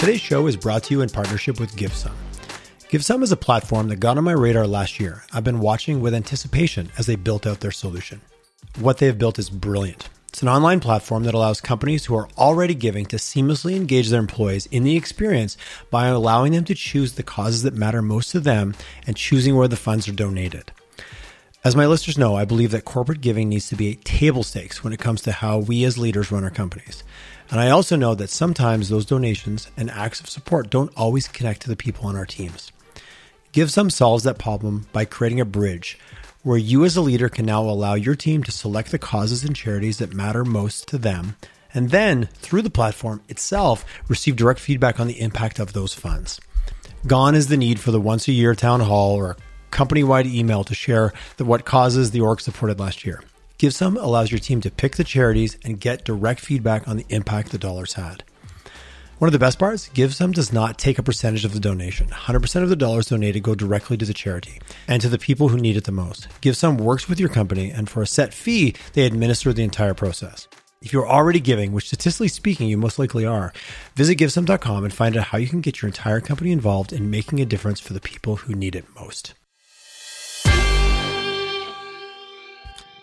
Today's show is brought to you in partnership with Givesome. Givesome is a platform that got on my radar last year. I've been watching with anticipation as they built out their solution. What they have built is brilliant. It's an online platform that allows companies who are already giving to seamlessly engage their employees in the experience by allowing them to choose the causes that matter most to them and choosing where the funds are donated. As my listeners know, I believe that corporate giving needs to be a table stakes when it comes to how we as leaders run our companies. And I also know that sometimes those donations and acts of support don't always connect to the people on our teams. Givesome solves that problem by creating a bridge where you as a leader can now allow your team to select the causes and charities that matter most to them, and then through the platform itself, receive direct feedback on the impact of those funds. Gone is the need for the once a year town hall or company wide email to share the, what causes the org supported last year. Givesome allows your team to pick the charities and get direct feedback on the impact the dollars had. One of the best parts, Givesome does not take a percentage of the donation. 100% of the dollars donated go directly to the charity and to the people who need it the most. Givesome works with your company, and for a set fee, they administer the entire process. If you're already giving, which statistically speaking, you most likely are, visit givesome.com and find out how you can get your entire company involved in making a difference for the people who need it most.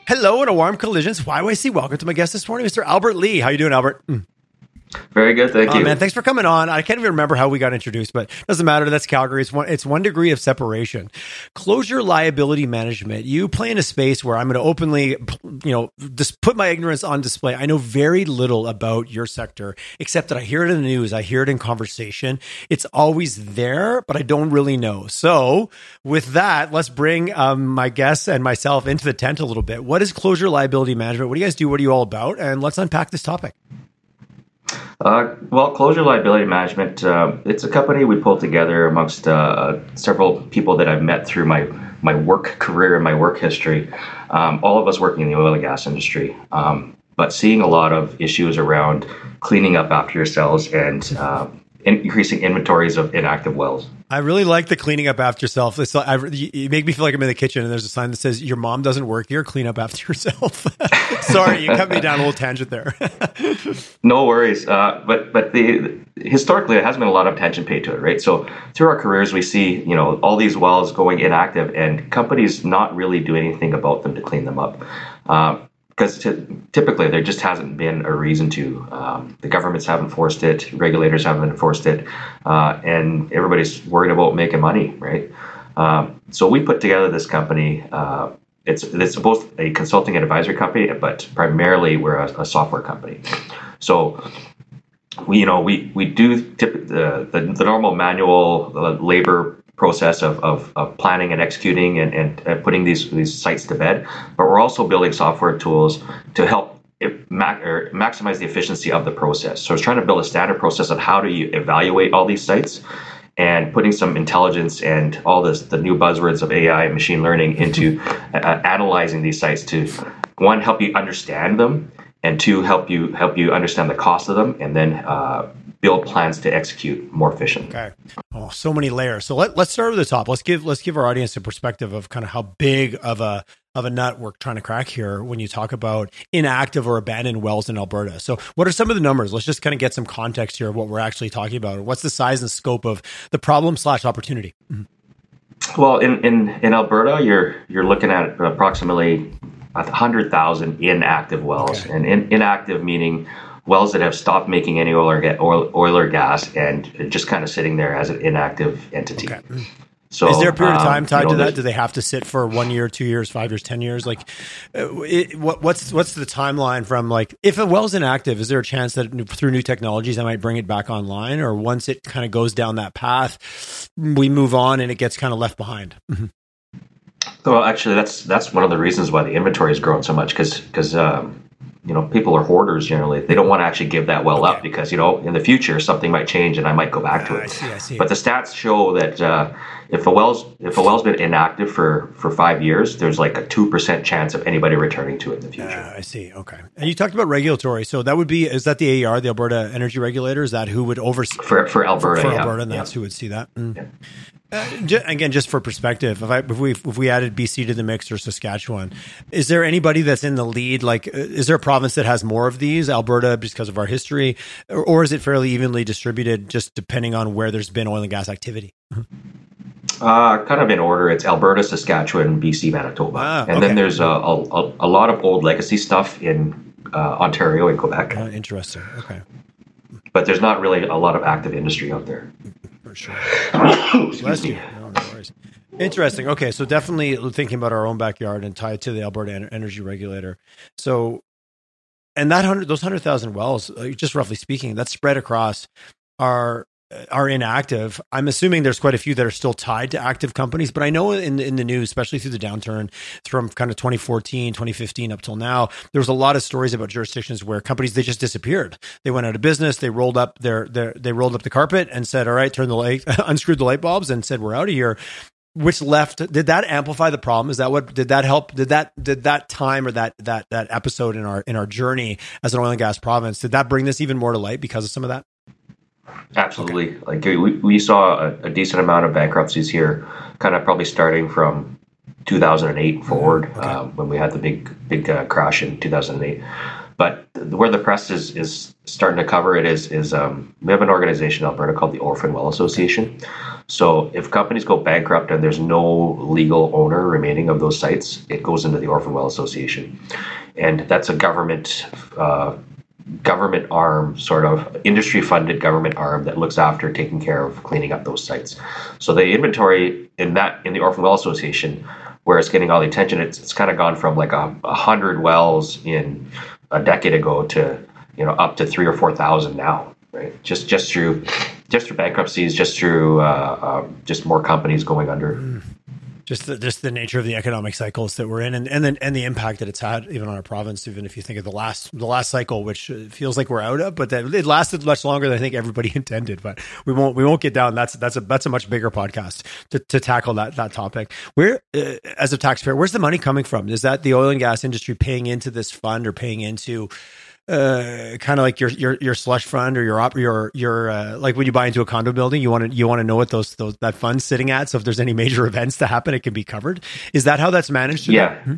Hello and a warm collisions. YYC. Welcome to my guest this morning, Mr. Albert Lee. How you doing, Albert? Mm. Very good, thank oh, you. Man, thanks for coming on. I can't even remember how we got introduced, but doesn't matter. That's Calgary. It's one. It's one degree of separation. Closure liability management. You play in a space where I'm going to openly, you know, just put my ignorance on display. I know very little about your sector, except that I hear it in the news. I hear it in conversation. It's always there, but I don't really know. So, with that, let's bring um, my guests and myself into the tent a little bit. What is closure liability management? What do you guys do? What are you all about? And let's unpack this topic. Uh, well, Closure Liability Management, uh, it's a company we pulled together amongst uh, several people that I've met through my, my work career and my work history. Um, all of us working in the oil and gas industry, um, but seeing a lot of issues around cleaning up after yourselves and uh, increasing inventories of inactive wells. I really like the cleaning up after yourself. It's like, I, you make me feel like I'm in the kitchen and there's a sign that says your mom doesn't work here. Clean up after yourself. Sorry, you cut me down a little tangent there. no worries. Uh, but but the historically there has been a lot of attention paid to it, right? So through our careers, we see you know all these wells going inactive and companies not really do anything about them to clean them up. Uh, because t- typically there just hasn't been a reason to. Um, the governments haven't forced it, regulators haven't enforced it, uh, and everybody's worried about making money, right? Um, so we put together this company. Uh, it's it's both a consulting and advisory company, but primarily we're a, a software company. So we you know we we do tip, the, the normal manual labor process of, of, of planning and executing and, and, and, putting these, these sites to bed, but we're also building software tools to help ma- maximize the efficiency of the process. So it's trying to build a standard process of how do you evaluate all these sites and putting some intelligence and all this the new buzzwords of AI and machine learning into uh, analyzing these sites to one help you understand them and two help you help you understand the cost of them and then uh, build plans to execute more efficiently. Okay. Oh, so many layers. So let, let's start with the top. Let's give let's give our audience a perspective of kind of how big of a of a nut we're trying to crack here when you talk about inactive or abandoned wells in Alberta. So what are some of the numbers? Let's just kind of get some context here of what we're actually talking about. What's the size and scope of the problem slash opportunity? Mm-hmm. Well, in, in, in Alberta, you're you're looking at approximately hundred thousand inactive wells, okay. and in, inactive meaning wells that have stopped making any oil or, ga- oil, oil or gas and just kind of sitting there as an inactive entity. Okay. So, is there a period of time um, tied you know, to that? Do they have to sit for one year, two years, five years, ten years? Like, uh, it, what, what's what's the timeline from like if a well's inactive? Is there a chance that through new technologies I might bring it back online, or once it kind of goes down that path, we move on and it gets kind of left behind? Mm-hmm. Well, actually, that's that's one of the reasons why the inventory has grown so much because because um, you know people are hoarders generally they don't want to actually give that well okay. up because you know in the future something might change and i might go back to it I see, I see. but the stats show that uh, if a well's if a well's been inactive for for five years there's like a 2% chance of anybody returning to it in the future uh, i see okay and you talked about regulatory so that would be is that the aer the alberta energy regulator is that who would oversee for, for alberta for, for yeah. alberta and that's yeah. who would see that mm. yeah. Uh, again, just for perspective, if, I, if we if we added BC to the mix or Saskatchewan, is there anybody that's in the lead? Like, uh, is there a province that has more of these? Alberta, because of our history, or, or is it fairly evenly distributed, just depending on where there's been oil and gas activity? Uh, kind of in order. It's Alberta, Saskatchewan, BC, Manitoba, ah, and okay. then there's a, a, a, lot of old legacy stuff in uh, Ontario and Quebec. Uh, interesting. Okay. But there's not really a lot of active industry out there. Sure. Bless you. No, no Interesting. Okay, so definitely thinking about our own backyard and tied to the Alberta Energy Regulator. So, and that hundred, those hundred thousand wells, uh, just roughly speaking, that's spread across our are inactive. I'm assuming there's quite a few that are still tied to active companies, but I know in in the news, especially through the downturn from kind of 2014, 2015 up till now, there was a lot of stories about jurisdictions where companies they just disappeared. They went out of business. They rolled up their their they rolled up the carpet and said, "All right, turn the light, unscrewed the light bulbs," and said, "We're out of here." Which left? Did that amplify the problem? Is that what did that help? Did that did that time or that that that episode in our in our journey as an oil and gas province did that bring this even more to light because of some of that? Absolutely. Okay. Like we, we saw a, a, decent amount of bankruptcies here, kind of probably starting from 2008 mm-hmm. forward okay. um, when we had the big big uh, crash in 2008. But where the press is is starting to cover it is is um, we have an organization in Alberta called the Orphan Well Association. So if companies go bankrupt and there's no legal owner remaining of those sites, it goes into the Orphan Well Association, and that's a government uh, government arm, sort of industry funded government arm that looks after taking care of cleaning up those sites. So the inventory in that in the Orphan Well Association, where it's getting all the attention, it's, it's kind of gone from like a, a hundred wells in a decade ago to you know up to three or four thousand now, right? Just just through just through bankruptcies, just through uh, um, just more companies going under. Mm just the, just the nature of the economic cycles that we're in, and and then and the impact that it's had even on our province. Even if you think of the last the last cycle, which feels like we're out of, but that it lasted much longer than I think everybody intended. But we won't we won't get down. That's that's a that's a much bigger podcast to, to tackle that that topic. Where uh, as a taxpayer, where's the money coming from? Is that the oil and gas industry paying into this fund or paying into uh, kind of like your your your slush fund or your op, your your uh, like when you buy into a condo building, you want to you want to know what those those that fund's sitting at. So if there's any major events to happen, it can be covered. Is that how that's managed? Yeah. Hmm?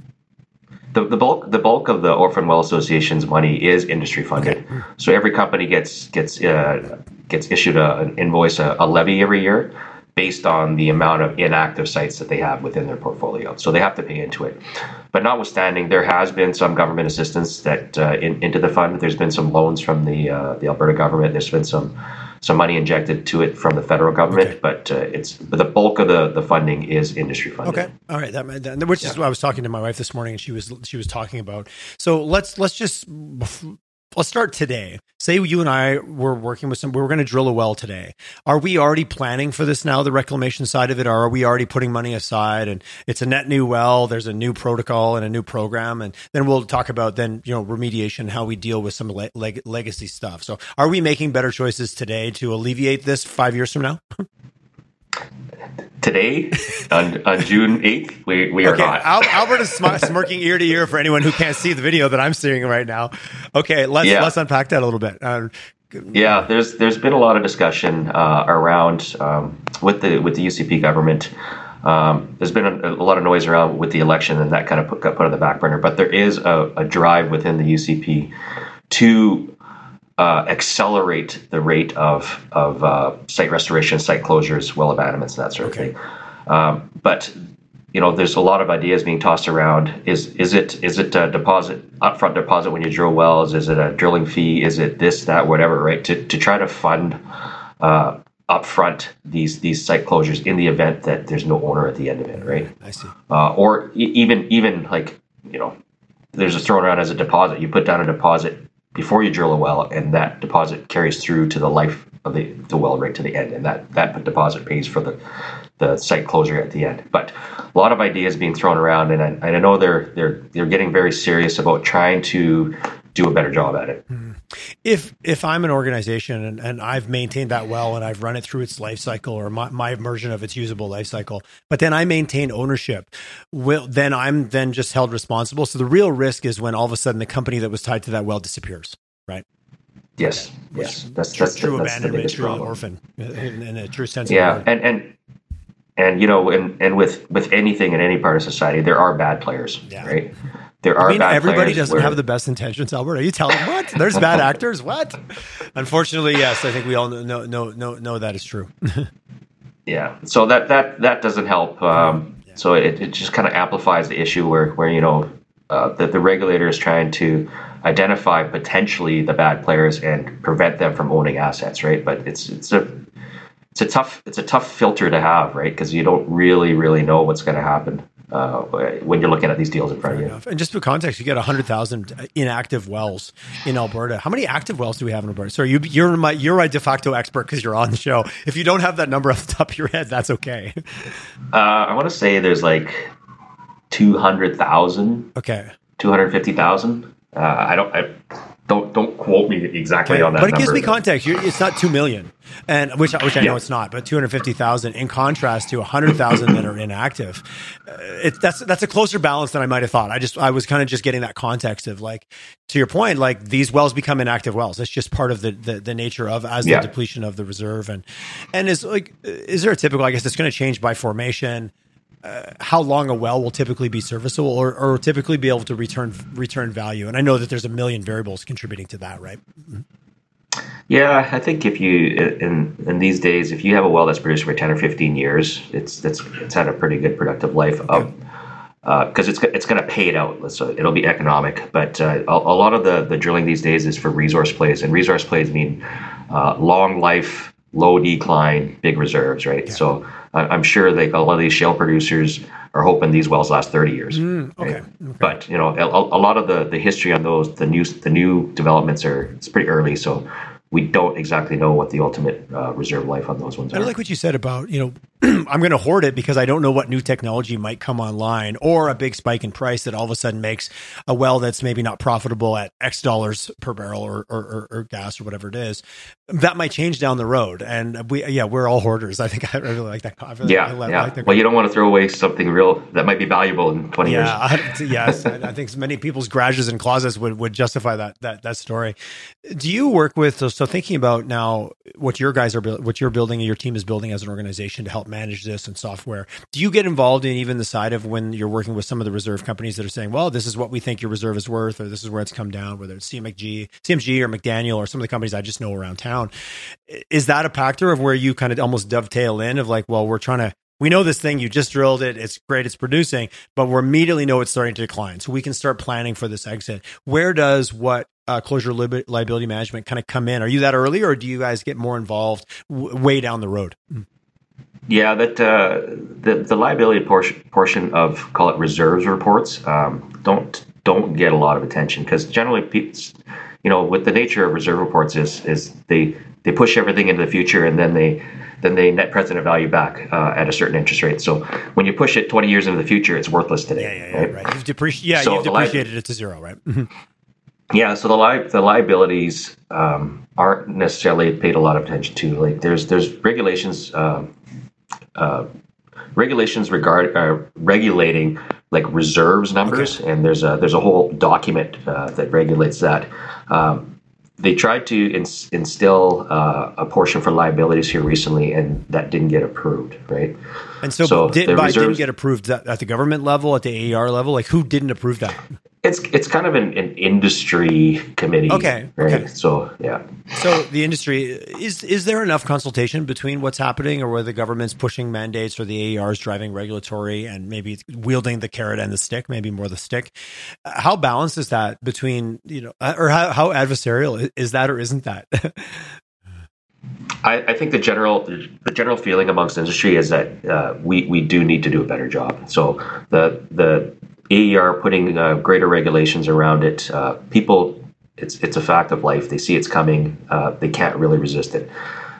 The, the bulk the bulk of the Orphan Well Association's money is industry funded. Okay. So every company gets gets uh, gets issued a, an invoice, a, a levy every year based on the amount of inactive sites that they have within their portfolio. So they have to pay into it. But notwithstanding, there has been some government assistance that uh, in, into the fund. There's been some loans from the uh, the Alberta government. There's been some some money injected to it from the federal government, okay. but uh, it's but the bulk of the, the funding is industry funding. Okay, all right, that, that which yeah. is what I was talking to my wife this morning, and she was she was talking about. So let's let's just let's start today. Say you and I were working with some, we are going to drill a well today. Are we already planning for this now, the reclamation side of it? Or are we already putting money aside and it's a net new well? There's a new protocol and a new program. And then we'll talk about then, you know, remediation, how we deal with some leg- legacy stuff. So are we making better choices today to alleviate this five years from now? today on, on June 8th, we, we okay, are not. Al- Albert is sm- smirking ear to ear for anyone who can't see the video that I'm seeing right now. Okay, let's yeah. let's unpack that a little bit. Uh, yeah, there's there's been a lot of discussion uh, around um, with the with the UCP government. Um, there's been a, a, lot of noise around with the election, and that kind of put, got put on the back burner. But there is a, a drive within the UCP to uh, accelerate the rate of of uh, site restoration, site closures, well abandonments, that sort okay. of thing. Um, but you know, there's a lot of ideas being tossed around. Is is it is it a deposit upfront deposit when you drill wells? Is it a drilling fee? Is it this that whatever? Right to to try to fund uh, upfront these these site closures in the event that there's no owner at the end of it, right? I see. Uh, or e- even even like you know, there's a thrown around as a deposit. You put down a deposit before you drill a well, and that deposit carries through to the life of the, the well right to the end, and that that deposit pays for the the site closure at the end. But a lot of ideas being thrown around, and I, I know they're they're they're getting very serious about trying to do a better job at it. Hmm. If if I'm an organization and, and I've maintained that well and I've run it through its life cycle or my, my version of its usable life cycle, but then I maintain ownership, will then I'm then just held responsible. So the real risk is when all of a sudden the company that was tied to that well disappears, right? Yes, yes, that's that's true that's abandonment, true problem. orphan, in, in, a true sense. Yeah, and and and you know, and and with with anything in any part of society, there are bad players, yeah. right? There are. I mean, everybody doesn't where, have the best intentions, Albert. Are you telling what? There's bad actors. What? Unfortunately, yes. I think we all know know know know that is true. yeah. So that that that doesn't help. Um, yeah. So it, it just kind of amplifies the issue where where you know uh, that the regulator is trying to identify potentially the bad players and prevent them from owning assets, right? But it's it's a it's a tough it's a tough filter to have, right? Because you don't really really know what's going to happen uh, when you're looking at these deals in front Fair of you. Enough. And just for context, you get 100,000 inactive wells in Alberta. How many active wells do we have in Alberta? So you, you're my you're my de facto expert because you're on the show. If you don't have that number off the top of your head, that's okay. Uh, I want to say there's like 200,000. Okay. 250,000. Uh, I don't. I, don't don't quote me exactly okay. on that. But it gives me context. You're, it's not two million, and which which I know it's not, but two hundred fifty thousand in contrast to hundred thousand that are inactive. Uh, it, that's that's a closer balance than I might have thought. I just I was kind of just getting that context of like to your point, like these wells become inactive wells. It's just part of the the, the nature of as yeah. the depletion of the reserve and and is like is there a typical? I guess it's going to change by formation uh, how long a well will typically be serviceable or, or typically be able to return return value. And I know that there's a million variables contributing to that, right? Yeah, I think if you in in these days, if you have a well that's produced for ten or fifteen years, it's that's it's had a pretty good productive life okay. because uh, it's it's going to pay it out. So it'll be economic. But uh, a, a, lot of the the drilling these days is for resource plays, and resource plays mean uh, long life, low decline, big reserves, right? Yeah. So I'm sure like a lot of these shale producers are hoping these wells last 30 years. Mm, okay. Right? okay. But you know, a, a, lot of the the history on those, the new the new developments are it's pretty early. So we don't exactly know what the ultimate uh, reserve life on those ones I are. I like what you said about, you know, I'm going to hoard it because I don't know what new technology might come online or a big spike in price that all of a sudden makes a well that's maybe not profitable at X dollars per barrel or, or, or, or gas or whatever it is. That might change down the road. And we, yeah, we're all hoarders. I think I really like that. Really yeah. Yeah. Like well, you don't want to throw away something real that might be valuable in 20 yeah, years. I, yes. I think many people's garages and closets would, would justify that, that, that story. Do you work with, so, so thinking about now, what your guys are what you're building and your team is building as an organization to help manage this and software. Do you get involved in even the side of when you're working with some of the reserve companies that are saying, "Well, this is what we think your reserve is worth," or "This is where it's come down," whether it's CMG, CMG or McDaniel or some of the companies I just know around town. Is that a factor of where you kind of almost dovetail in of like, well, we're trying to we know this thing you just drilled it it's great it's producing but we immediately know it's starting to decline so we can start planning for this exit where does what uh, closure li- liability management kind of come in? Are you that early, or do you guys get more involved w- way down the road? Yeah, that uh, the the liability portion portion of call it reserves reports um, don't don't get a lot of attention because generally, you know, with the nature of reserve reports is is they they push everything into the future and then they then they net present value back uh, at a certain interest rate. So when you push it 20 years into the future, it's worthless today. Yeah, yeah, yeah right. right. You've, depreci- yeah, so you've depreciated li- it to zero, right? Yeah, so the li- the liabilities um, aren't necessarily paid a lot of attention to. Like there's there's regulations uh, uh, regulations regard uh, regulating like reserves numbers, okay. and there's a there's a whole document uh, that regulates that. Um, they tried to ins- instill uh, a portion for liabilities here recently, and that didn't get approved, right? And so, so did, reserves, didn't get approved at the government level, at the AER level. Like, who didn't approve that? It's it's kind of an, an industry committee. Okay. Right. Okay. So yeah. So the industry is is there enough consultation between what's happening or where the government's pushing mandates or the AER is driving regulatory and maybe wielding the carrot and the stick, maybe more the stick. How balanced is that between you know or how, how adversarial is that or isn't that? I, I, think the general the general feeling amongst industry is that uh, we we do need to do a better job. So the the AER putting uh, greater regulations around it. Uh, people, it's it's a fact of life. They see it's coming. Uh, they can't really resist it.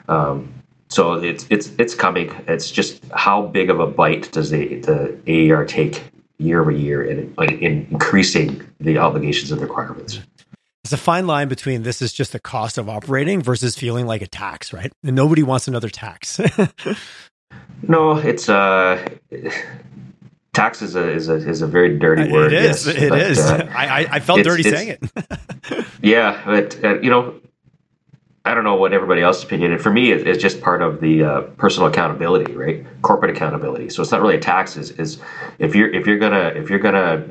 Um, so it's it's it's coming. It's just how big of a bite does the the AER take year over year in, in increasing the obligations and requirements. It's a fine line between this is just the cost of operating versus feeling like a tax, right? And nobody wants another tax. no, it's uh tax is a is a is a very dirty word. It is. Yes, it but, is. Uh, I I felt dirty saying it. yeah, but uh, you know, I don't know what everybody else's opinion is. For me, it, it's just part of the uh, personal accountability, right? Corporate accountability. So it's not really a tax. Is, is if you're if you're gonna if you're gonna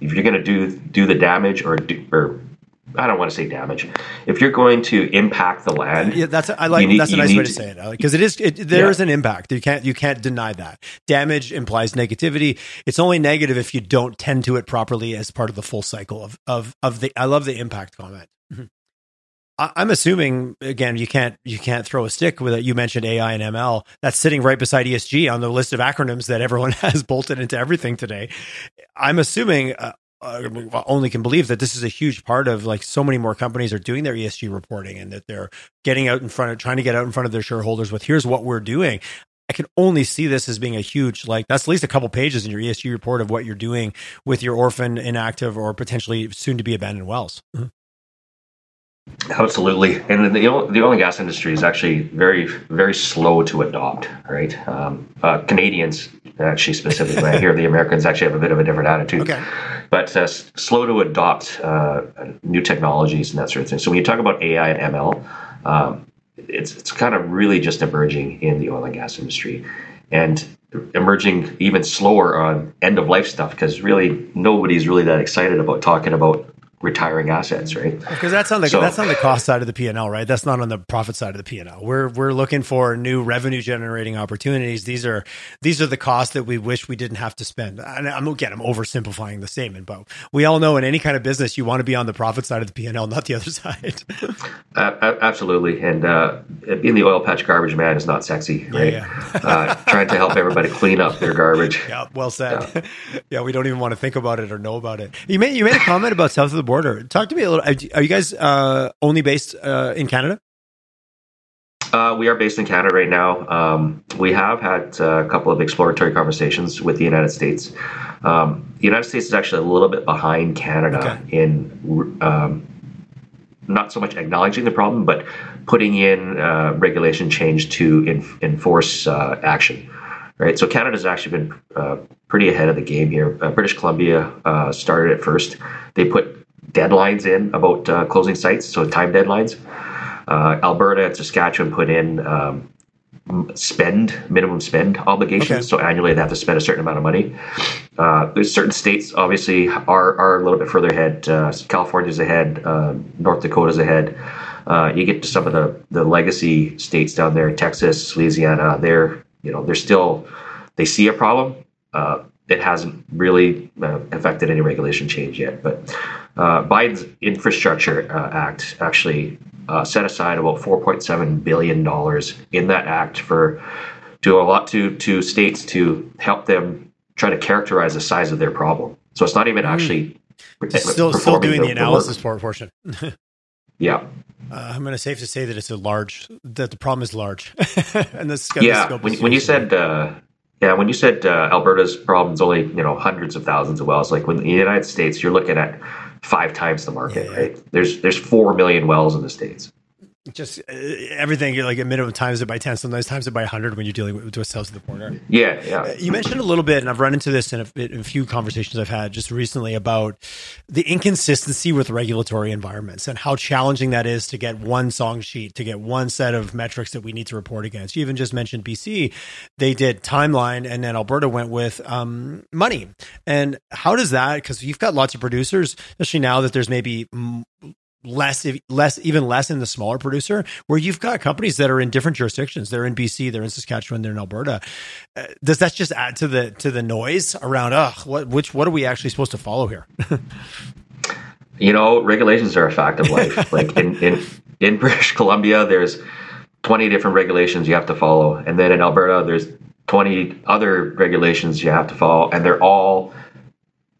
if you're gonna do do the damage or do, or I don't want to say damage. If you're going to impact the land, yeah, that's I like need, that's a nice way to, say it because it is it, there yeah. is an impact. You can't you can't deny that. Damage implies negativity. It's only negative if you don't tend to it properly as part of the full cycle of of of the. I love the impact comment. Mm-hmm. I'm assuming again you can't you can't throw a stick with it. You mentioned AI and ML that's sitting right beside ESG on the list of acronyms that everyone has bolted into everything today. I'm assuming uh, only can believe that this is a huge part of like so many more companies are doing their ESG reporting and that they're getting out in front of trying to get out in front of their shareholders with here's what we're doing. I can only see this as being a huge like that's at least a couple pages in your ESG report of what you're doing with your orphan, inactive, or potentially soon to be abandoned wells. Mm-hmm. Absolutely, and the oil, the oil and gas industry is actually very very slow to adopt. Right, um, uh, Canadians actually specifically. I hear the Americans actually have a bit of a different attitude. Okay. But uh, slow to adopt uh, new technologies and that sort of thing. So when you talk about AI and ML, um, it's it's kind of really just emerging in the oil and gas industry, and emerging even slower on end of life stuff because really nobody's really that excited about talking about retiring assets, right? Because that's on the so, that's on the cost side of the P and L, right? That's not on the profit side of the P and L. We're we're looking for new revenue generating opportunities. These are these are the costs that we wish we didn't have to spend. And I'm again, I'm oversimplifying the statement, but we all know in any kind of business, you want to be on the profit side of the P and L, not the other side. uh, absolutely, and uh, being the oil patch garbage man is not sexy, right? Yeah, yeah. uh, trying to help everybody clean up their garbage. Yeah, well said. Yeah. yeah, we don't even want to think about it or know about it. You made you made a comment about south of the border. Talk to me a little. Are you guys uh, only based uh, in Canada? Uh, we are based in Canada right now. Um, we have had uh, a couple of exploratory conversations with the United States. Um, the United States is actually a little bit behind Canada okay. in um, not so much acknowledging the problem, but putting in uh, regulation change to in, enforce uh, action. Right. So Canada's actually been uh, pretty ahead of the game here. Uh, British Columbia uh, started it first. They put deadlines in about uh, closing sites, so time deadlines. Uh, Alberta and Saskatchewan put in um, spend minimum spend obligations. Okay. So annually, they have to spend a certain amount of money. Uh, there's certain states obviously are are a little bit further ahead. Uh, California's ahead. Uh, North Dakota's ahead. Uh, you get to some of the the legacy states down there, Texas, Louisiana. They're you know they're still they see a problem. Uh, it hasn't really uh, affected any regulation change yet, but uh, Biden's Infrastructure uh, Act actually uh, set aside about 4.7 billion dollars in that act for do a lot to to states to help them try to characterize the size of their problem. So it's not even hmm. actually mm. still still doing the, the analysis the portion. yeah. Uh, I'm going to safe to say that it's a large that the problem is large, and this yeah. When, when you said uh, yeah, when you said uh, Alberta's problems only you know hundreds of thousands of wells, like when in the United States, you're looking at five times the market, yeah, right? There's there's four million wells in the states just uh, everything like a minimum times it by 10 sometimes times it by 100 when you're dealing with, with south of the border yeah yeah. Uh, you mentioned a little bit and i've run into this in a, in a, few conversations i've had just recently about the inconsistency with regulatory environments and how challenging that is to get one song sheet to get one set of metrics that we need to report against. You even just mentioned bc they did timeline and then alberta went with um, money. And how does that because you've got lots of producers especially now that there's maybe less less even less in the smaller producer where you've got companies that are in different jurisdictions. They're in bc they're in saskatchewan they're in alberta. Uh, does that just add to the to the noise around uh what which what are we actually supposed to follow here? You know regulations are a fact of life. Like in in in british columbia there's 20 different regulations you have to follow. And then in alberta there's 20 other regulations you have to follow. And they're all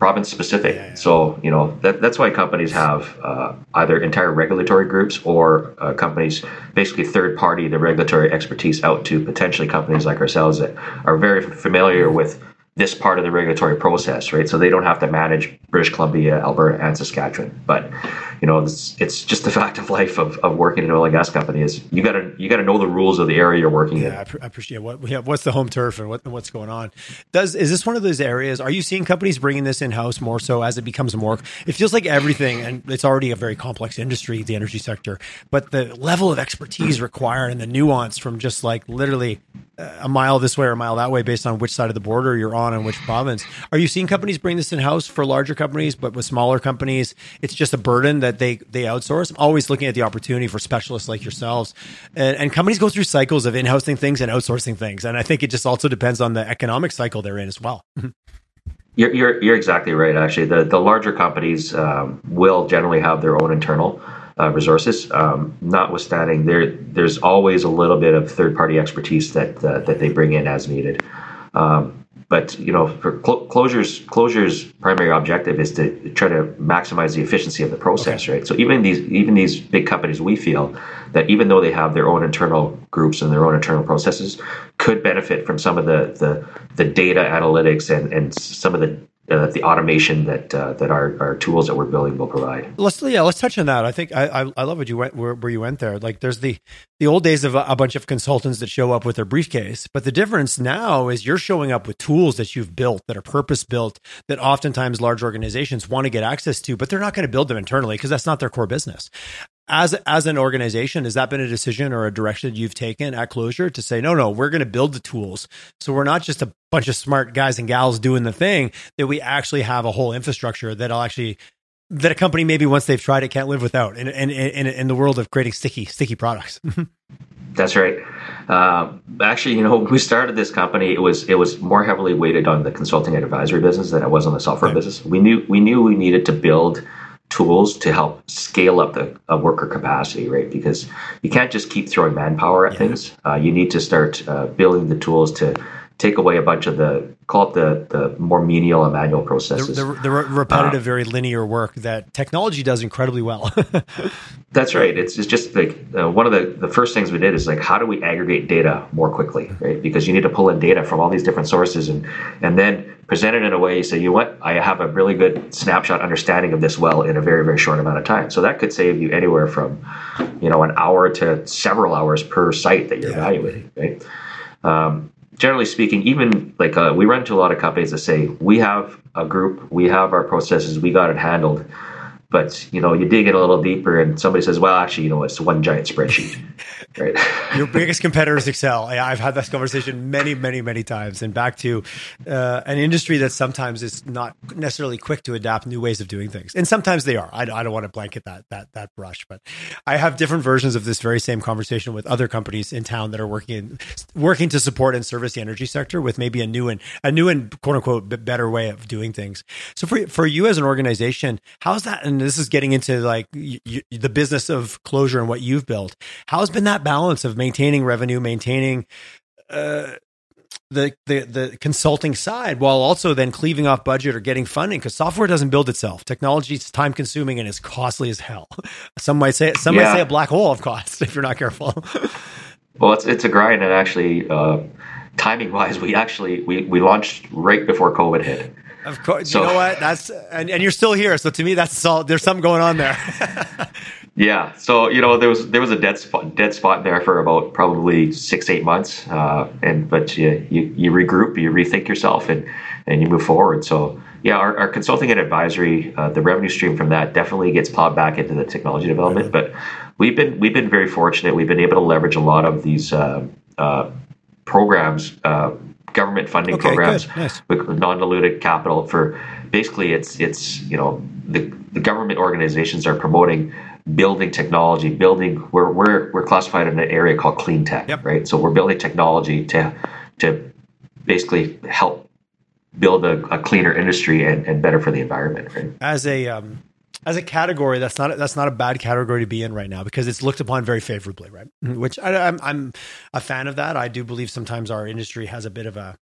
province specific. Yeah, yeah. So you know that, that's why companies have uh, either entire regulatory groups or uh, companies basically third party the regulatory expertise out to potentially companies like ourselves that are very familiar with this part of the regulatory process, right? So they don't have to manage British Columbia, Alberta, and Saskatchewan. But you know, it's, it's just the fact of life of, of working in an oil and gas company is you gotta you gotta know the rules of the area you're working yeah, in. I, I appreciate what yeah, what's the home turf and what, what's going on. Does is this one of those areas? Are you seeing companies bringing this in house more so as it becomes more? It feels like everything, and it's already a very complex industry, the energy sector. But the level of expertise required and the nuance from just like literally a mile this way or a mile that way based on which side of the border you're on and which province. Are you seeing companies bring this in house for larger companies, but with smaller companies, it's just a burden that they they outsource? I'm always looking at the opportunity for specialists like yourselves, and, and companies go through cycles of in-housing things and outsourcing things, and I think it just also depends on the economic cycle they're in as well. You're, you're, you're exactly right. Actually, the the larger companies um, will generally have their own internal uh, resources. Um, notwithstanding, there there's always a little bit of third party expertise that uh, that they bring in as needed. Um, but you know, for cl- closures, closures primary objective is to try to maximize the efficiency of the process, okay. right? So even these even these big companies, we feel that even though they have their own internal groups and their own internal processes, could benefit from some of the the, the data analytics and and some of the the automation that uh, that our, our tools that we're building will provide. Let's yeah, let's touch on that. I think I I, I love what you went where, where, you went there. Like there's the the old days of a, a, bunch of consultants that show up with their briefcase, but the difference now is you're showing up with tools that you've built that are purpose built that oftentimes large organizations want to get access to, but they're not going to build them internally because that's not their core business as as an organization has that been a decision or a direction you've taken at closure to say no no we're going to build the tools so we're not just a bunch of smart guys and gals doing the thing that we actually have a whole infrastructure that'll actually that a company maybe once they've tried it can't live without in in in, in the world of creating sticky sticky products That's right. Uh, actually, you know, when we started this company, it was it was more heavily weighted on the consulting and advisory business than it was on the software right. business. We knew we knew we needed to build tools to help scale up the uh, worker capacity, right? Because you can't just keep throwing manpower at yeah. things. Uh, you need to start uh, building the tools to take away a bunch of the call it the the more menial and manual processes. The, the, the repetitive, very linear work that technology does incredibly well. that's right. It's, it's just like uh, one of the the first things we did is like how do we aggregate data more quickly, right? Because you need to pull in data from all these different sources and and then present it in a way you say, you know what, I have a really good snapshot understanding of this well in a very very short amount of time. So that could save you anywhere from you know an hour to several hours per site that you're yeah. evaluating, right? Um, generally speaking, even like uh, we run into a lot of companies that say we have a group, we have our processes, we got it handled. But you know, you dig in a little deeper, and somebody says, "Well, actually, you know, it's one giant spreadsheet." right. Your biggest competitor is Excel. I've had this conversation many, many, many times, and back to uh, an industry that sometimes is not necessarily quick to adapt new ways of doing things, and sometimes they are. I, I don't want to blanket that that that brush, but I have different versions of this very same conversation with other companies in town that are working in, working to support and service the energy sector with maybe a new and a new and quote unquote better way of doing things. So for for you as an organization, how's that? And this is getting into like y- y- the business of closure and what you've built. How's been that balance of maintaining revenue, maintaining uh, the, the the consulting side while also then cleaving off budget or getting funding because software doesn't build itself. Technology is time consuming and is costly as hell. Some might say some yeah. might say a black hole of cost if you're not careful. well, it's it's a grind and actually uh, timing wise, we actually we we launched right before COVID hit. Of course, so, you know what? That's and, and you're still here. So to me, that's all. There's something going on there. yeah. So you know, there was there was a dead spot dead spot there for about probably six eight months, uh, and but you, you you regroup, you rethink yourself, and and you move forward. So yeah, our, our consulting and advisory, uh, the revenue stream from that definitely gets plowed back into the technology development. But we've been we've been very fortunate. We've been able to leverage a lot of these uh, uh programs uh, government funding okay, programs nice. with non-diluted capital for basically it's it's you know the, the government organizations are promoting building technology building we're, we're we're classified in an area called clean tech yep. right so we're building technology to to basically help build a, a cleaner industry and, and better for the environment right as a um as a category, that's not that's not a bad category to be in right now because it's looked upon very favorably, right? Mm-hmm. Which I, am I'm, I'm a fan of that. I do believe sometimes our industry has a bit of a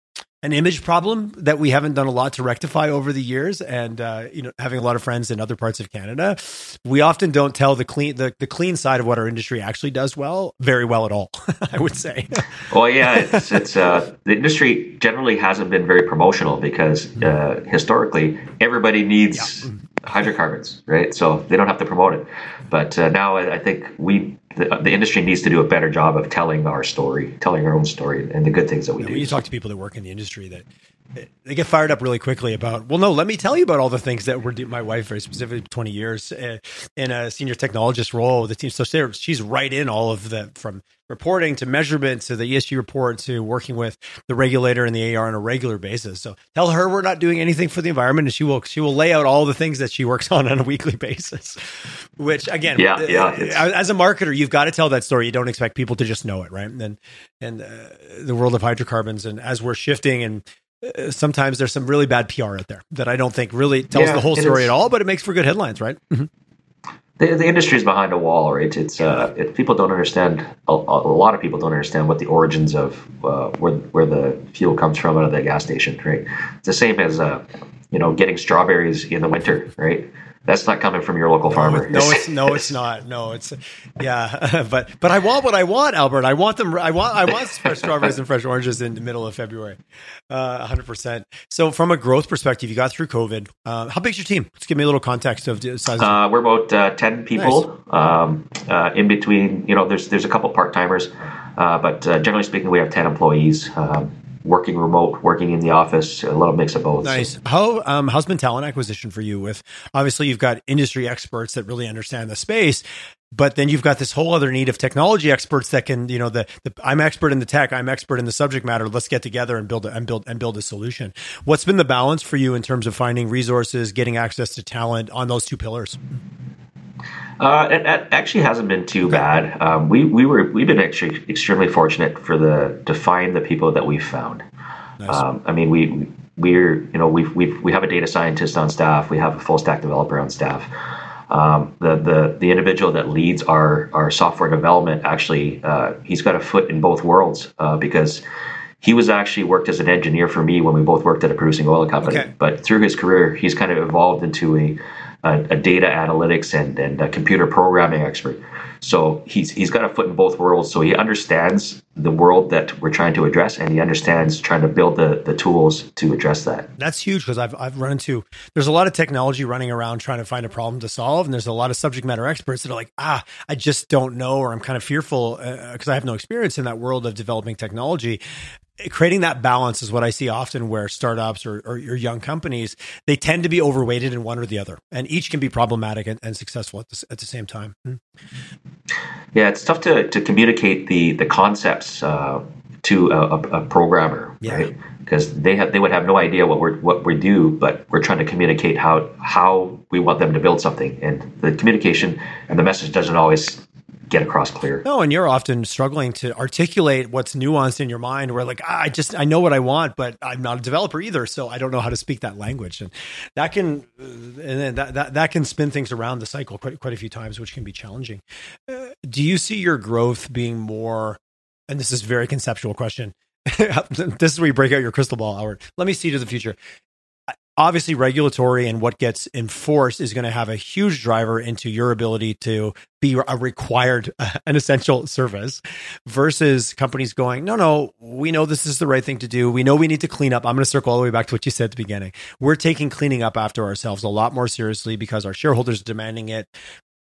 an image problem that we haven't done a lot to rectify over the years. And uh, you know, having a lot of friends in other parts of Canada, we often don't tell the clean the, the clean side of what our industry actually does well, very well at all. I would say. well, yeah, it's, it's uh, the industry generally hasn't been very promotional because uh, historically everybody needs. Yeah hydrocarbons, right? So they don't have to promote it. But uh, now I, I, think we, the, the, industry needs to do a better job of telling our story, telling our own story, and the good things that we yeah, do. When you talk to people that work in the industry, that they get fired up really quickly about. Well, no, let me tell you about all the things that we're doing. My wife, very specifically, twenty years uh, in a senior technologist role. The team, so she's right in all of the from reporting to measurement to the ESG report to working with the regulator and the AER on a regular basis. So tell her we're not doing anything for the environment, and she will she will lay out all the things that she works on on a weekly basis. Which again, yeah, yeah. As a marketer, you've got to tell that story. You don't expect people to just know it, right? And then and uh, the world of hydrocarbons, and as we're shifting and sometimes there's some really bad PR out there that I don't think really tells yeah, the whole story is. at all, but it makes for good headlines, right? Mm-hmm the, the industry is behind a wall, right? It's uh, it, people don't understand. A, a, lot of people don't understand what the origins of uh, where where the fuel comes from out of the gas station, right? It's the same as uh, you know getting strawberries in the winter, right? That's not coming from your local farmer. No, it's no, it's not. No, it's yeah. but but I want what I want, Albert. I want them. I want I want fresh strawberries and fresh oranges in the middle of February. Uh, hundred percent. So from a growth perspective, you got through COVID. Uh, how big's your team? Let's give me a little context of the size. Uh, we're about uh, ten people. Nice. Um, uh, in between, you know, there's there's a couple part timers, uh, but generally speaking, we have ten employees. Um, working remote, working in the office, a little mix of both. Nice. So. How um, how's been talent acquisition for you? With obviously you've got industry experts that really understand the space, but then you've got this whole other need of technology experts that can, you know, the, the I'm expert in the tech, I'm expert in the subject matter. Let's get together and build a, and build and build a solution. What's been the balance for you in terms of finding resources, getting access to talent on those two pillars? Uh, it, it, actually hasn't been too bad. Um, we we were we've been actually extremely fortunate for the to find the people that we found. Nice. Um, I mean, we we're you know we've, we've we have a data scientist on staff. We have a full stack developer on staff. Um, the the the individual that leads our our software development actually uh, he's got a foot in both worlds uh, because he was actually worked as an engineer for me when we both worked at a producing oil company. Okay. But through his career, he's kind of evolved into a a, a data analytics and, and a computer programming expert. So he's he's got a foot in both worlds. So he understands the world that we're trying to address, and he understands trying to build the the tools to address that. That's huge because I've I've run into there's a lot of technology running around trying to find a problem to solve, and there's a lot of subject matter experts that are like, ah, I just don't know, or I'm kind of fearful because uh, I have no experience in that world of developing technology creating that balance is what I see often where startups or, or, or, young companies, they tend to be overweighted in one or the other. And each can be problematic and, and successful at the, at the same time. Hmm. Yeah, it's tough to, to communicate the, the concepts uh, to a, a, programmer, yeah. right? Because they have they would have no idea what we're what we do, but we're trying to communicate how how we want them to build something, and the communication and the message doesn't always get across clear. No, and you're often struggling to articulate what's nuanced in your mind. Where like ah, I just I know what I want, but I'm not a developer either, so I don't know how to speak that language, and that can uh, and then that, that that can spin things around the cycle quite quite a few times, which can be challenging. Uh, do you see your growth being more? And this is very conceptual question. this is where you break out your crystal ball, Albert. Let me see to the future obviously regulatory and what gets enforced is going to have a huge driver into your ability to be a required an essential service versus companies going no no we know this is the right thing to do. We know we need to clean up. I'm going to circle all the way back to what you said at the beginning. We're taking cleaning up after ourselves a lot more seriously because our shareholders are demanding it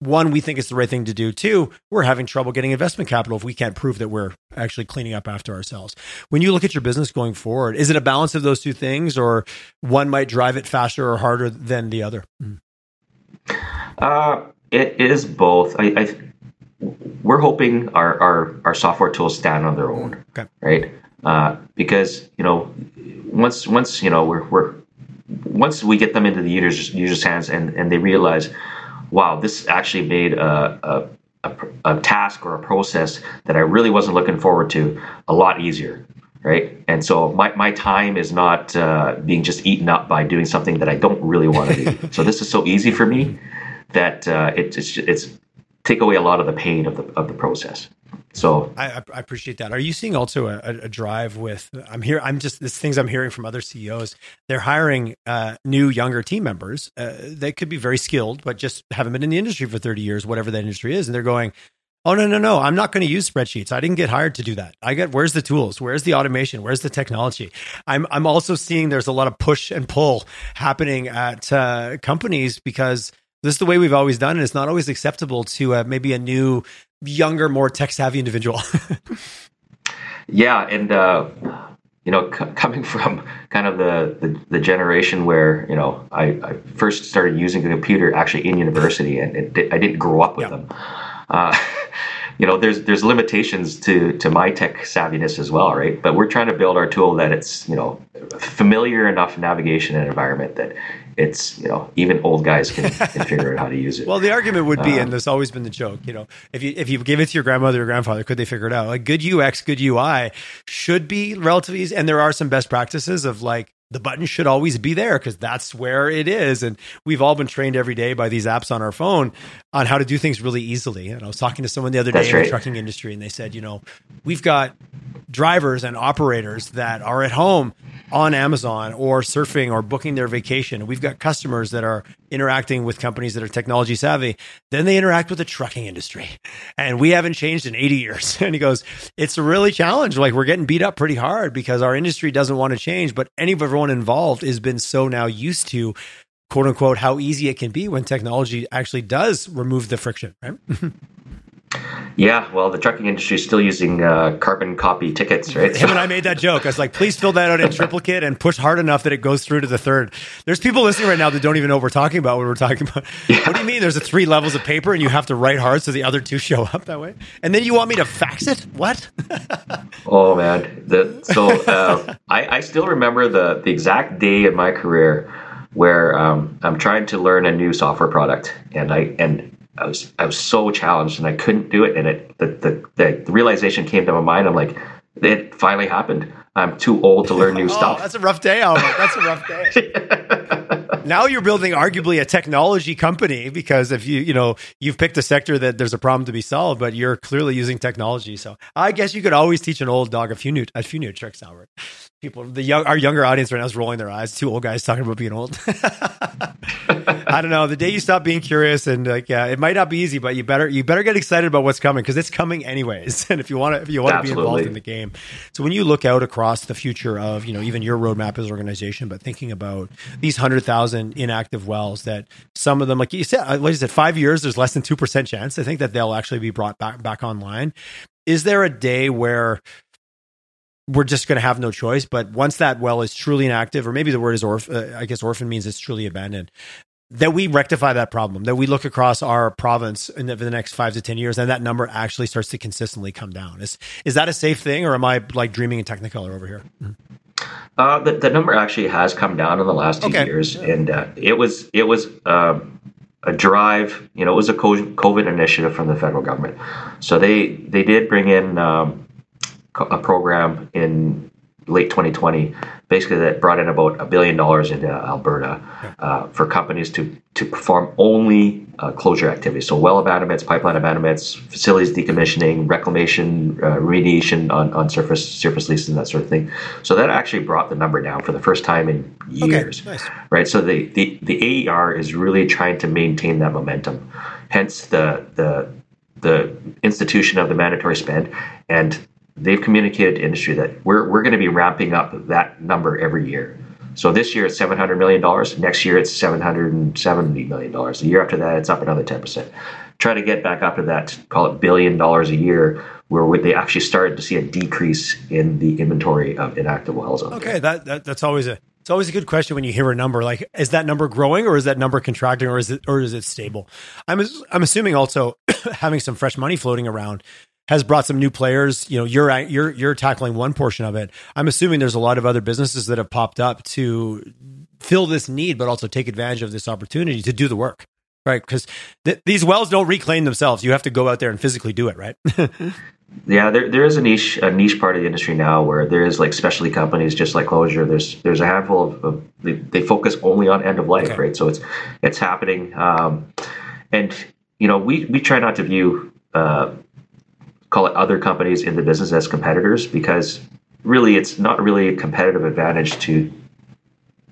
one, we think it's the right thing to do. Two, we're having trouble getting investment capital if we can't prove that we're actually cleaning up after ourselves. When you look at your business going forward, is it a balance of those two things, or one might drive it faster or harder than the other? Mm. Uh, it is both. I, I, we're hoping our, our, our software tools stand on their own, okay. right? Uh, because you know, once once you know we're, we're once we get them into the users users hands and and they realize wow, this actually made a, a, a, a task or a process that I really wasn't looking forward to a lot easier right? And so my, my time is not uh, being just eaten up by doing something that I don't really want to do. so this is so easy for me that uh, it, it's it's take away a lot of the pain of the of the process. So I, I appreciate that. Are you seeing also a, a, drive with? I'm here. I'm just this things I'm hearing from other CEOs. They're hiring uh, new younger team members. Uh, they could be very skilled, but just haven't been in the industry for 30 years, whatever that industry is, and they're going. Oh no no no! I'm not going to use spreadsheets. I didn't get hired to do that. I get where's the tools? Where's the automation? Where's the technology? I'm I'm also seeing there's a lot of push and pull happening at uh, companies because this is the way we've always done it. It's not always acceptable to uh, maybe a new, younger, more tech savvy individual. yeah, and uh, you know, c- coming from kind of the, the, the generation where you know I, I, first started using a computer actually in university, and it, I didn't grow up with yeah. them. Uh, you know, there's there's limitations to to my tech savviness as well, right? But we're trying to build our tool that it's you know familiar enough navigation and environment that it's you know even old guys can, can figure out how to use it. Well, the argument would be, um, and there's always been the joke, you know, if you if you give it to your grandmother or grandfather, could they figure it out? Like good UX, good UI should be relatively easy, and there are some best practices of like the button should always be there because that's where it is. And we've all been trained every day by these apps on our phone on how to do things really easily. And I was talking to someone the other day in the trucking industry, and they said, you know, we've got drivers and operators that are at home on Amazon or surfing or booking their vacation. We've got customers that are interacting with companies that are technology savvy. Then they interact with the trucking industry. And we haven't changed in 80 years. And he goes, it's a really challenge. Like we're getting beat up pretty hard because our industry doesn't want to change, but any of everyone involved has been so now used to quote unquote how easy it can be when technology actually does remove the friction, right? Yeah, well, the trucking industry is still using uh, carbon copy tickets, right? Him and I made that joke. I was like, please fill that out in triplicate and push hard enough that it goes through to the third. There's people listening right now that don't even know what we're talking about when we're talking about. Yeah. What do you mean there's a three levels of paper and you have to write hard so the other two show up that way? And then you want me to fax it? What? oh, man. The, so uh, I, I still remember the, the exact day in my career where um, I'm trying to learn a new software product and I and I was I was so challenged and I couldn't do it. And it the the, the realization came to my mind. I'm like, it finally happened. I'm too old to learn new oh, stuff. That's a rough day, Albert. That's a rough day. now you're building arguably a technology company because if you you know you've picked a sector that there's a problem to be solved, but you're clearly using technology. So I guess you could always teach an old dog a few new a few new tricks, Albert people the young our younger audience right now is rolling their eyes. Two old guys talking about being old. I don't know. The day you stop being curious and like yeah it might not be easy but you better you better get excited about what's coming because it's coming anyways. And if you want to if you want to be involved in the game. So when you look out across the future of you know even your roadmap as an organization but thinking about these 100000 inactive wells that some of them like you said like you said five years there's less than 2% chance i think that they'll actually be brought back back online. Is there a day where we're just going to have no choice. But once that well is truly inactive, or maybe the word is orph, uh, I guess orphan means it's truly abandoned, that we rectify that problem, that we look across our province in the, the, next five to 10 years and that number actually starts to consistently come down. Is, is that a safe thing or am I like dreaming in technicolor over here? Uh, the, the number actually has come down in the last two okay. years yeah. and uh, it was, it was, um, a drive, you know, it was a COVID initiative from the federal government. So they, they did bring in, um, a program in late 2020, basically that brought in about a billion dollars into Alberta uh, for companies to to perform only uh, closure activities. So well abandonments, pipeline abandonments, facilities decommissioning, reclamation, uh, remediation on, on surface surface leases, and that sort of thing. So that actually brought the number down for the first time in years. Okay, nice. Right. So the, the the AER is really trying to maintain that momentum. Hence the the the institution of the mandatory spend and they've communicated to industry that we're, we're going to be ramping up that number every year. So this year it's $700 million. Next year it's $770 million. The year after that, it's up another 10%. Try to get back up to that, call it billion dollars a year, where they actually started to see a decrease in the inventory of inactive wells. Okay, that, that, that's always a it's always a good question when you hear a number like is that number growing or is that number contracting or is it or is it stable? I'm I'm assuming also having some fresh money floating around has brought some new players. You know, you're you're you're tackling one portion of it. I'm assuming there's a lot of other businesses that have popped up to fill this need, but also take advantage of this opportunity to do the work, right? Because th- these wells don't reclaim themselves. You have to go out there and physically do it, right? yeah, there there is a niche a niche part of the industry now where there is like specialty companies just like Closure. There's there's a handful of, of they, they, focus only on end of life, okay. right? So it's it's happening, um, and you know we we try not to view. Uh, call it other companies in the business as competitors because really it's not really a competitive advantage to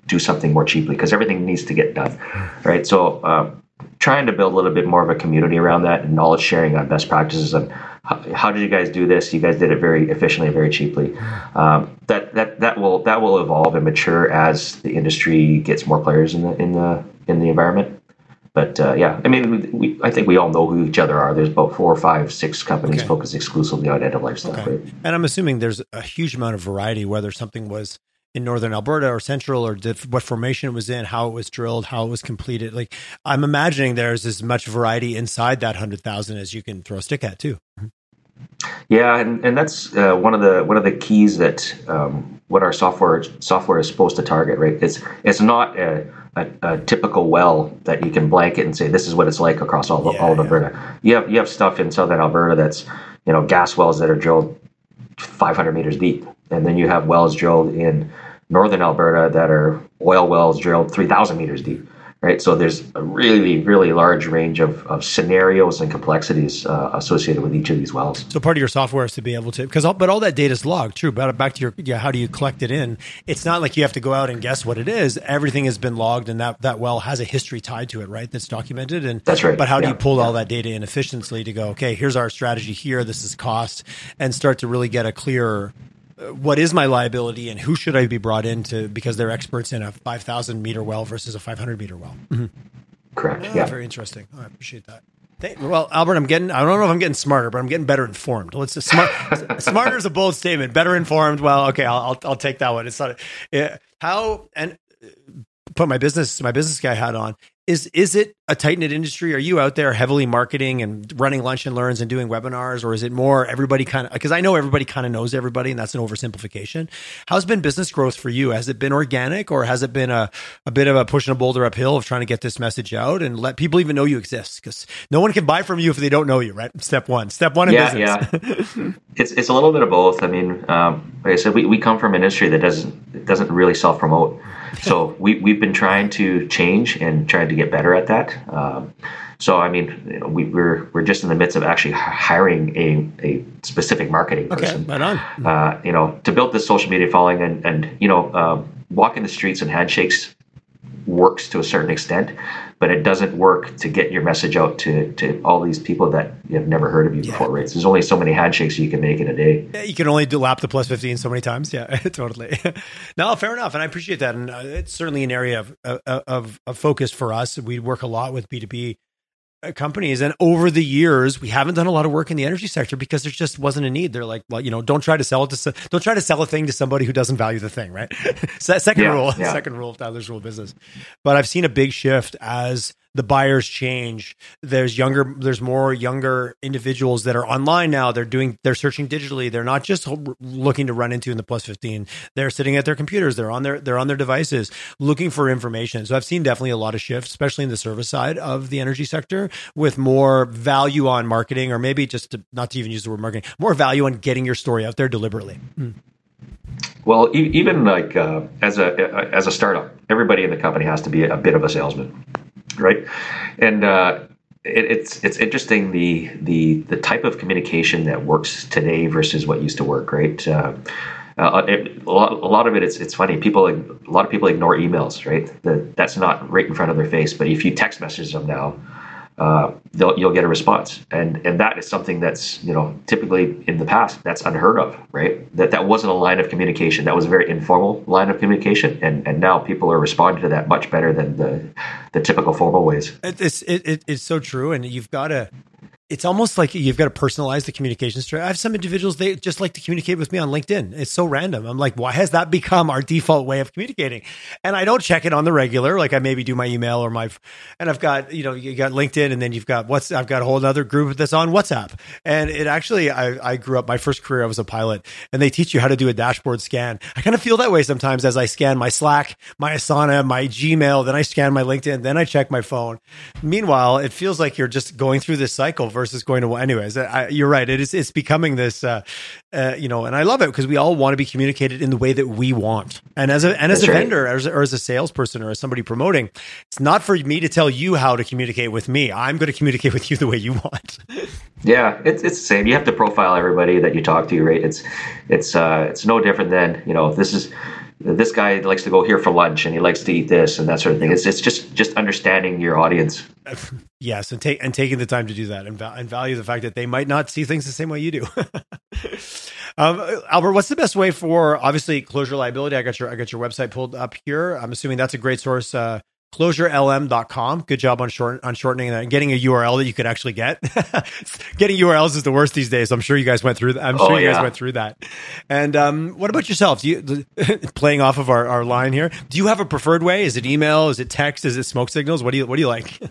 do something more cheaply because everything needs to get done, right? So um, trying to build a little bit more of a community around that and knowledge sharing on best practices and how, how did you guys do this? You guys did it very efficiently and very cheaply. Um, that that that will that will evolve and mature as the industry gets more players in the in the in the environment. But uh, yeah, I mean, we, I think we all know who each other are. There's about four, five, six companies okay. focused exclusively on end of life stuff. Okay. Right? And I'm assuming there's a huge amount of variety, whether something was in northern Alberta or central, or did, what formation it was in, how it was drilled, how it was completed. Like I'm imagining there's as much variety inside that hundred thousand as you can throw a stick at too. Yeah, and, and that's uh, one of the one of the keys that um, what our software software is supposed to target. Right, it's it's not a, a, a, typical well that you can blanket and say this is what it's like across all, yeah, all of Alberta. Yeah. You have you have stuff in southern Alberta that's you know gas wells that are drilled 500 meters deep, and then you have wells drilled in northern Alberta that are oil wells drilled 3,000 meters deep right? So there's a really, really large range of, of scenarios and complexities uh, associated with each of these wells. So part of your software is to be able to, because all, but all that data is logged, true. But back to your, yeah, how do you collect it in? It's not like you have to go out and guess what it is. Everything has been logged, and that that well has a history tied to it, right? That's documented. And that's right. But how do yeah. you pull yeah. all that data in efficiently to go, okay, here's our strategy here. This is cost, and start to really get a clear what is my liability and who should I be brought in to because they're experts in a 5,000 meter well versus a 500 meter well. Mm-hmm. Correct. Yeah, yeah. Very interesting. Oh, I appreciate that. well, Albert, I'm getting, I don't know if I'm getting smarter, but I'm getting better informed. Let's just smart, smarter is a bold statement. Better informed. Well, okay, I'll, I'll, I'll take that one. It's not, yeah, how, and put my business, my business guy hat on is is it a tight knit industry? Are you out there heavily marketing and running lunch and learns and doing webinars, or is it more everybody kind of? Because I know everybody kind of knows everybody, and that's an oversimplification. How's been business growth for you? Has it been organic, or has it been a a bit of a pushing a boulder uphill of trying to get this message out and let people even know you exist? Because no one can buy from you if they don't know you. Right? Step one. Step one in yeah, business. Yeah, it's it's a little bit of both. I mean, um, like I said, we, we come from an industry that doesn't doesn't really self promote so we, we've been trying to change and trying to get better at that. Um, so I mean, you know, we, are we're, we're just in the midst of actually hiring a, a specific marketing person. Okay, right on. Uh, you know, to build this social media following and and you know, um, walking the streets and handshakes works to a certain extent, but it doesn't work to get your message out to, to all these people that have never heard of you yeah. before, right? So there's only so many handshakes you can make in a day. Yeah, you can only do lap the plus 15 so many times. Yeah, totally. no, fair enough. And I appreciate that. And uh, it's certainly an area of, of, of focus for us. We work a lot with B2B uh, Uh, companies and over the years we haven't done a lot of work in the energy sector because there just wasn't a need. They're like well you know don't try to sell it to don't try to sell a thing to somebody who doesn't value the thing right? Second yeah, rule yeah. second rule of tyler's rule of business. But i've seen a big shift as the buyers change. There's younger, there's more younger individuals that are online now. They're doing, they're searching digitally. They're not just looking to run into in the plus 15. They're sitting at their computers. They're on their, they're on their devices looking for information. So I've seen definitely a lot of shifts, especially in the service side of the energy sector with more value on marketing, or maybe just to, not to even use the word marketing, more value on getting your story out there deliberately. Mm. Well, even like uh, as a as a startup, everybody in the company has to be a bit of a salesman right? And uh, it, it's it's interesting the the the type of communication that works today versus what used to work, right? Uh, uh, it, a, lot, a lot of it, it's it's funny. People, a lot of people ignore emails, right? The, that's not right in front of their face. But if you text message them now, uh, you'll get a response, and and that is something that's you know typically in the past that's unheard of, right? That that wasn't a line of communication. That was a very informal line of communication, and and now people are responding to that much better than the the typical formal ways. It's it, it, it's so true, and you've got to it's almost like you've got to personalize the communication strategy. I have some individuals they just like to communicate with me on LinkedIn. It's so random. I'm like, why has that become our default way of communicating? And I don't check it on the regular. Like I maybe do my email or my, and I've got you know you got LinkedIn and then you've got what's I've got a whole other group that's on WhatsApp. And it actually I I grew up my first career I was a pilot and they teach you how to do a dashboard scan. I kind of feel that way sometimes as I scan my Slack, my Asana, my Gmail, then I scan my LinkedIn, then I check my phone. Meanwhile, it feels like you're just going through this cycle versus going to anyways. I, you're right. It is it's becoming this, uh, uh, you know, and I love it because we all want to be communicated in the way that we want. And as a and as That's a right. vendor, or as, or as a salesperson, or as somebody promoting, it's not for me to tell you how to communicate with me. I'm going to communicate with you the way you want. Yeah, it's it's the same. You have to profile everybody that you talk to, right? It's it's uh, it's no different than you know this is this guy likes to go here for lunch and he likes to eat this and that sort of thing. It's it's just just understanding your audience. Yes, and take and taking the time to do that and, val- and value the fact that they might not see things the same way you do. um, Albert, what's the best way for obviously closure liability? I got your I got your website pulled up here. I'm assuming that's a great source. Uh, closurelm.com. Good job on short on shortening that and getting a URL that you could actually get. getting URLs is the worst these days. I'm sure you guys went through that. I'm sure oh, you guys went through that. And um, what about yourself? You playing off of our, our line here? Do you have a preferred way? Is it email? Is it text? Is it smoke signals? What do you what do you like?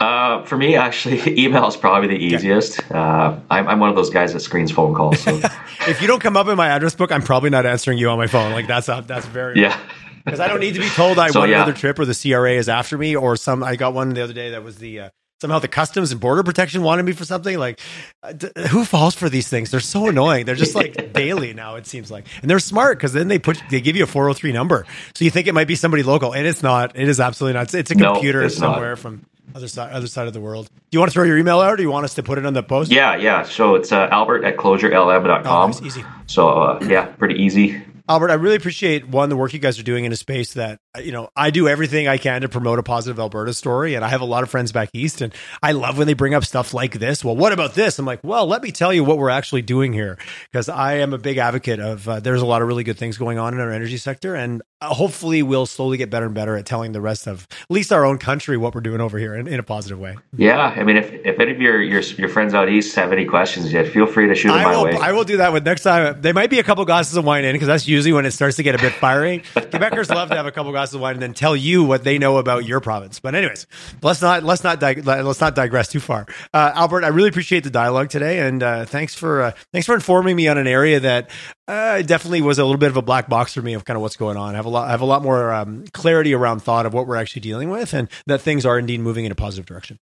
Uh, for me, actually, email is probably the easiest. Okay. Uh, I'm, I'm one of those guys that screens phone calls. So. if you don't come up in my address book, I'm probably not answering you on my phone. Like that's a, that's very yeah because I don't need to be told I so, won yeah. another trip or the CRA is after me or some. I got one the other day that was the. Uh, somehow the customs and border protection wanted me for something like uh, d- who falls for these things? They're so annoying. They're just like daily now it seems like. And they're smart because then they put they give you a 403 number. So you think it might be somebody local and it's not. It is absolutely not. It's, it's a computer no, somewhere not. from other side other side of the world. Do you want to throw your email out or do you want us to put it on the post? Yeah yeah. So it's uh, albert at closurelm.com oh, nice, easy. So uh, yeah pretty easy Albert, I really appreciate one the work you guys are doing in a space that you know I do everything I can to promote a positive Alberta story, and I have a lot of friends back east, and I love when they bring up stuff like this. Well, what about this? I'm like, well, let me tell you what we're actually doing here, because I am a big advocate of uh, there's a lot of really good things going on in our energy sector, and hopefully we'll slowly get better and better at telling the rest of at least our own country what we're doing over here in, in a positive way. Yeah, I mean, if, if any of your, your your friends out east have any questions yet, feel free to shoot them I my will, way. I will do that with next time. There might be a couple glasses of wine in because that's usually when it starts to get a bit fiery. Quebecers love to have a couple glasses of wine and then tell you what they know about your province. But anyways, let's not let's not dig- let's not digress too far. Uh, Albert, I really appreciate the dialogue today, and uh, thanks for uh, thanks for informing me on an area that uh, definitely was a little bit of a black box for me of kind of what's going on. I have a lot I have a lot more um, clarity around thought of what we're actually dealing with, and that things are indeed moving in a positive direction.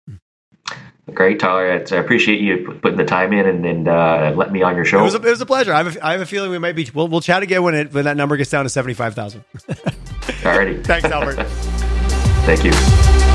Great, Tyler. I appreciate you putting the time in and, and uh, letting me on your show. It was a, it was a pleasure. I have a, I have a feeling we might be. We'll, we'll chat again when it when that number gets down to seventy five thousand. Alrighty. Thanks, Albert. Thank you.